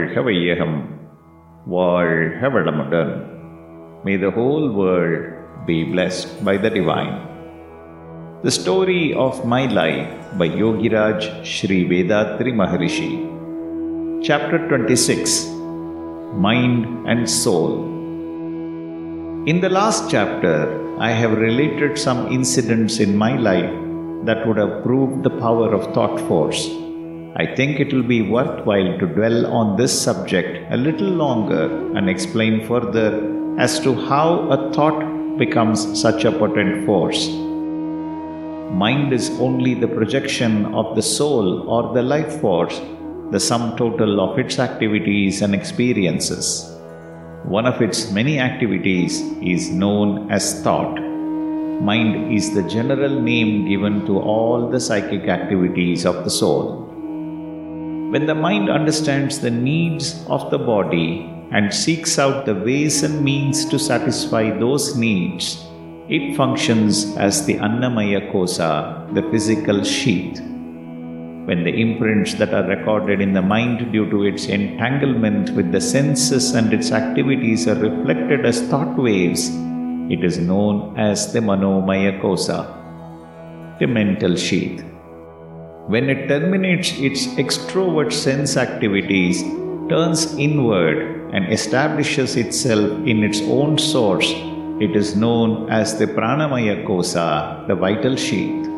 வாழ்க வையகம் வாழ்க வளமுடன் May the whole world be blessed by the divine. The Story of My Life by Yogiraj Sri Vethathiri Maharishi. Chapter 26 Mind and Soul. In the last chapter, I have related some incidents in my life that would have proved the power of thought force I think it will be worthwhile to dwell on this subject a little longer and explain further as to how a thought becomes such a potent force. Mind is only the projection of the soul or the life force, the sum total of its activities and experiences. One of its many activities is known as thought. Mind is the general name given to all the psychic activities of the soul. When the mind understands the needs of the body and seeks out the ways and means to satisfy those needs, it functions as the Annamaya Kosa, the physical sheath. When the imprints that are recorded in the mind due to its entanglement with the senses and its activities are reflected as thought waves, it is known as the Manomaya Kosa, the mental sheath. When it terminates its extrovert sense activities, turns inward, and establishes itself in its own source, it is known as the Pranamaya Kosa, the vital sheath.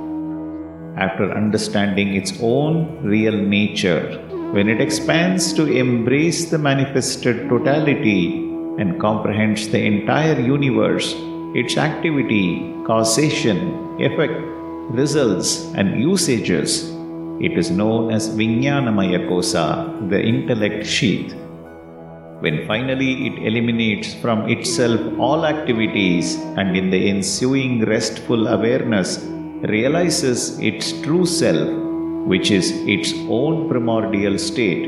After understanding its own real nature, when it expands to embrace the manifested totality and comprehends the entire universe, its activity, causation, effect, results, and usages, it is known as Vijnanamaya Kosa, the intellect sheath. When finally it eliminates from itself all activities and in the ensuing restful awareness realizes its true self, which is its own primordial state,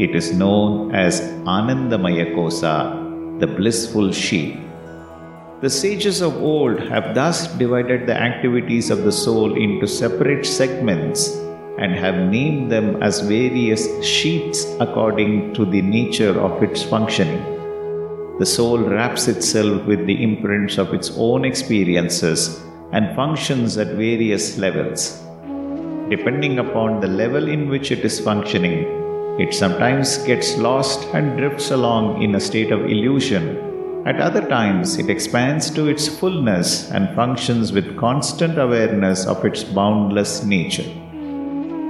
it is known as Anandamaya Kosa, the blissful sheath. The sages of old have thus divided the activities of the soul into separate segments and have named them as various sheets according to the nature of its functioning. The soul wraps itself with the imprints of its own experiences and functions at various levels. Depending upon the level in which it is functioning, it sometimes gets lost and drifts along in a state of illusion. At other times, it expands to its fullness and functions with constant awareness of its boundless nature.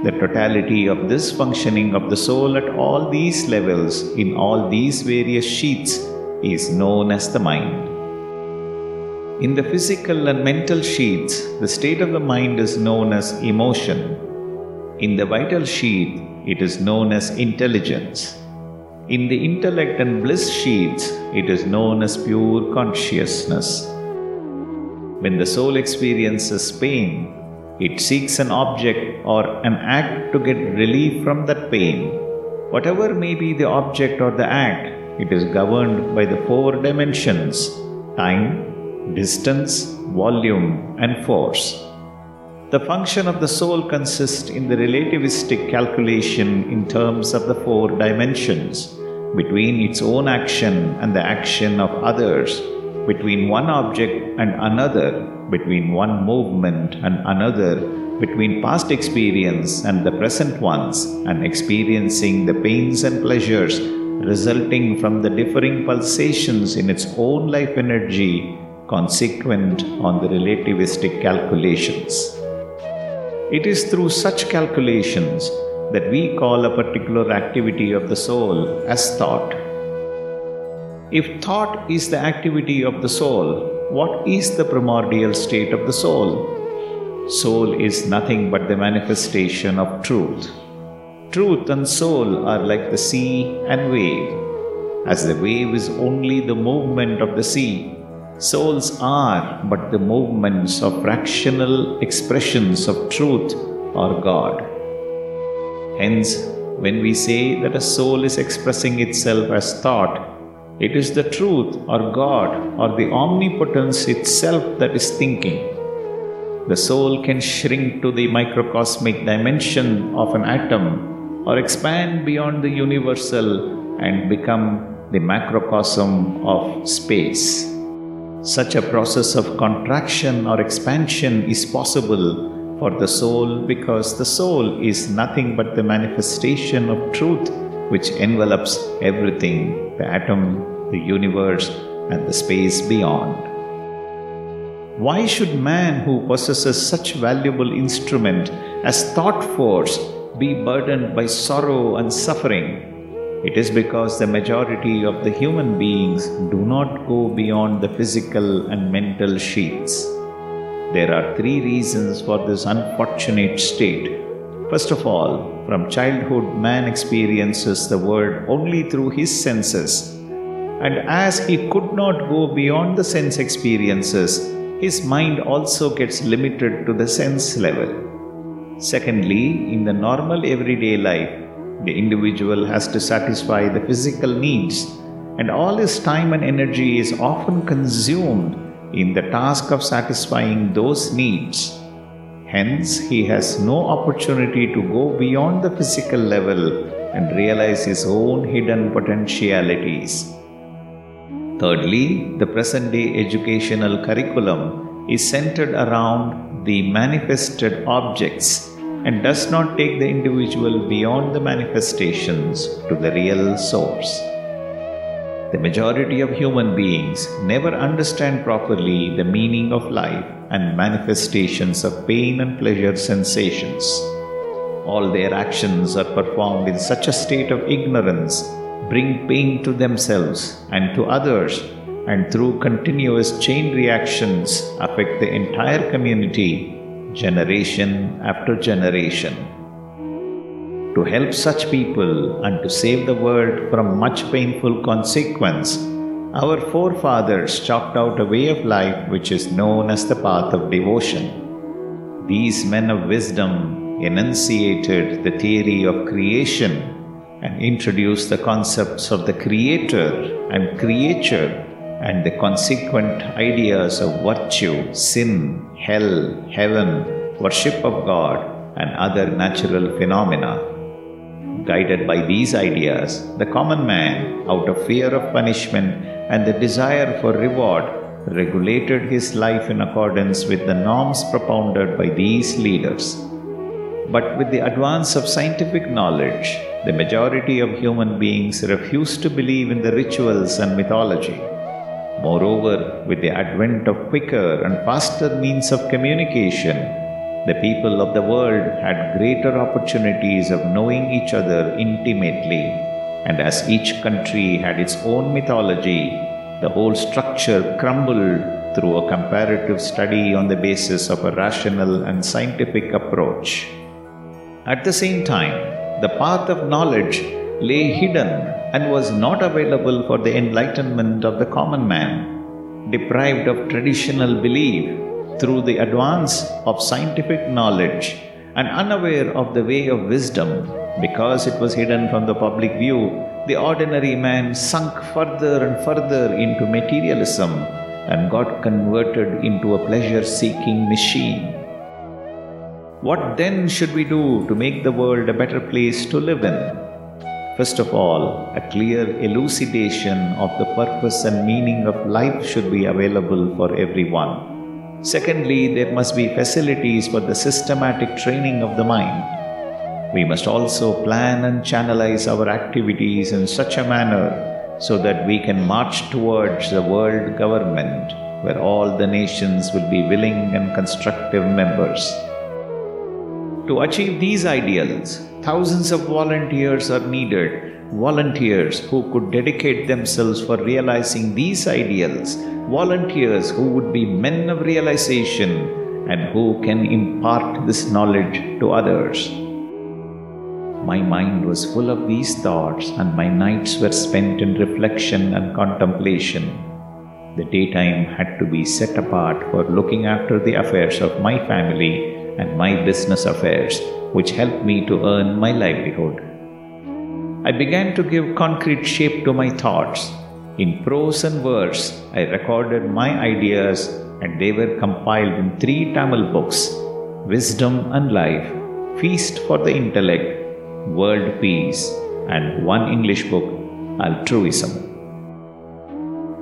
The totality of this functioning of the soul at all these levels, in all these various sheets is known as the mind. In the physical and mental sheets, the state of the mind is known as emotion. In the vital sheet, it is known as intelligence. In the intellect and bliss sheets, it is known as pure consciousness. When the soul experiences pain, it seeks an object or an act to get relief from that pain. Whatever may be the object or the act, it is governed by the four dimensions time, distance, volume, and force. The function of the soul consists in the relativistic calculation in terms of the four dimensions between its own action and the action of others, between one object and another, between one movement and another, between past experience and the present ones, and experiencing the pains and pleasures resulting from the differing pulsations in its own life energy consequent on the relativistic calculations. It is through such calculations that we call a particular activity of the soul as thought. If thought is the activity of the soul, what is the primordial state of the soul? Soul is nothing but the manifestation of truth. Truth and soul are like the sea and wave. As the wave is only the movement of the sea, souls are but the movements of fractional expressions of truth or God. Hence, when we say that a soul is expressing itself as thought, it is the truth or God or the omnipotence itself that is thinking. The soul can shrink to the microcosmic dimension of an atom or expand beyond the universal and become the macrocosm of space. Such a process of contraction or expansion is possible for the soul because the soul is nothing but the manifestation of truth which envelops everything the atom, the universe, and the space beyond. Why should man who possesses such valuable instrument as thought force be burdened by sorrow and suffering? It is because the majority of the human beings do not go beyond the physical and mental sheets. There are three reasons for this unfortunate state. First of all, from childhood, man experiences the world only through his senses. And as he could not go beyond the sense experiences, his mind also gets limited to the sense level. Secondly, in the normal everyday life, the individual has to satisfy the physical needs, and all his time and energy is often consumed in the task of satisfying those needs. Hence, he has no opportunity to go beyond the physical level and realize his own hidden potentialities. Thirdly, the present day educational curriculum is centered around the manifested objects and does not take the individual beyond the manifestations to the real source. The majority of human beings never understand properly the meaning of life and manifestations of pain and pleasure sensations. All their actions are performed in such a state of ignorance bring pain to themselves and to others, and through continuous chain reactions affect the entire community, generation after generation. To help such people and to save the world from much painful consequence, our forefathers chalked out a way of life which is known as the path of devotion. These men of wisdom enunciated the theory of creation and introduced the concepts of the creator and creature and the consequent ideas of virtue, sin, hell, heaven, worship of God, and other natural phenomena. Guided by these ideas, the common man, out of fear of punishment and the desire for reward, regulated his life in accordance with the norms propounded by these leaders. But with the advance of scientific knowledge, the majority of human beings refuse to believe in the rituals and mythology. Moreover, with the advent of quicker and faster means of communication, the people of the world had greater opportunities of knowing each other intimately, and as each country had its own mythology, the whole structure crumbled through a comparative study on the basis of a rational and scientific approach. At the same time, the path of knowledge lay hidden and was not available for the enlightenment of the common man, deprived of traditional belief through the advance of scientific knowledge and unaware of the way of wisdom because it was hidden from the public view, the ordinary man sunk further and further into materialism and got converted into a pleasure seeking machine. What then should we do to make the world a better place to live in? First of all, a clear elucidation of the purpose and meaning of life should be available for everyone. Secondly, there must be facilities for the systematic training of the mind. We must also plan and channelize our activities in such a manner so that we can march towards the world government where all the nations will be willing and constructive members. To achieve these ideals, thousands of volunteers are needed, volunteers who could dedicate themselves for realizing these ideals, volunteers who would be men of realization and who can impart this knowledge to others. My mind was full of these thoughts, and my nights were spent in reflection and contemplation. The daytime had to be set apart for looking after the affairs of my family and my business affairs, which helped me to earn my livelihood. I began to give concrete shape to my thoughts. In prose and verse, I recorded my ideas and they were compiled in three Tamil books Wisdom and Life, Feast for the Intellect, World Peace, and one English book, Altruism.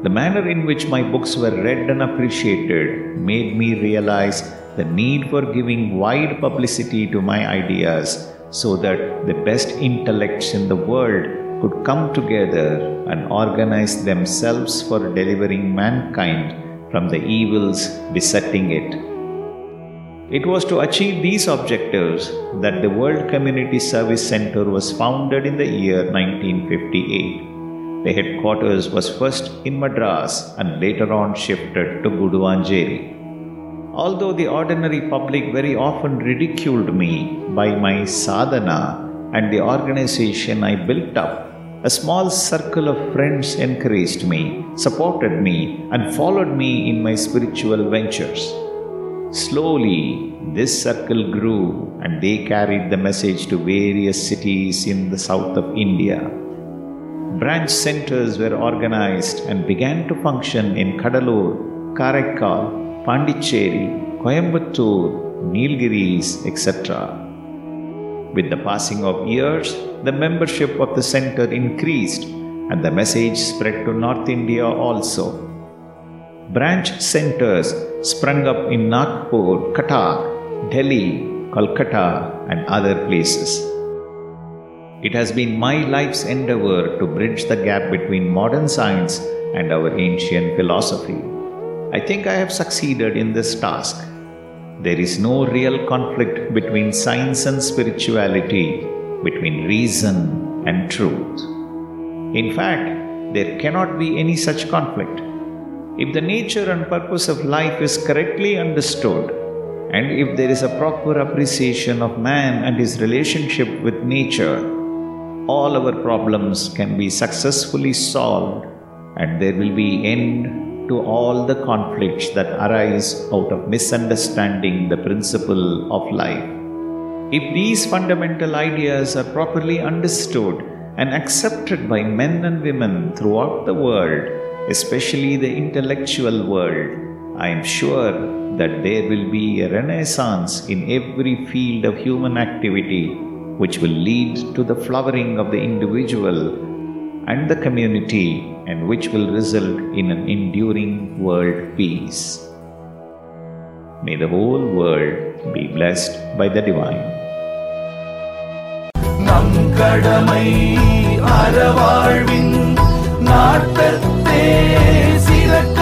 The manner in which my books were read and appreciated made me realize the need for giving wide publicity to my ideas so that the best intellects in the world could come together and organize themselves for delivering mankind from the evils besetting it. It was to achieve these objectives that the World Community Service Center was founded in the year 1958. The headquarters was first in Madras and later on shifted to Guduvancheri. Although the ordinary public very often ridiculed me by my sadhana and the organization I built up, a small circle of friends encouraged me, supported me, and followed me in my spiritual ventures. Slowly, this circle grew and they carried the message to various cities in the south of India. Branch centers were organized and began to function in Cuddalore, Karaikal, Pondicherry, Coimbatore, Nilgiris, etc. With the passing of years, the membership of the center increased and the message spread to North India also. Branch centers sprung up in Nagpur, Cuttack, Delhi, Kolkata, and other places. It has been my life's endeavor to bridge the gap between modern science and our ancient philosophy. I think I have succeeded in this task. There is no real conflict between science and spirituality, between reason and truth. In fact, there cannot be any such conflict. If the nature and purpose of life is correctly understood, and if there is a proper appreciation of man and his relationship with nature, all our problems can be successfully solved and there will be end to all the conflicts that arise out of misunderstanding the principle of life. If these fundamental ideas are properly understood and accepted by men and women throughout the world, especially the intellectual world, I am sure that there will be a renaissance in every field of human activity which will lead to the flowering of the individual and the community and which will result in an enduring world peace. May the whole world be blessed by the divine. நம் கடமை அறவாழ்வின் நாட்டத்தே சிறக்க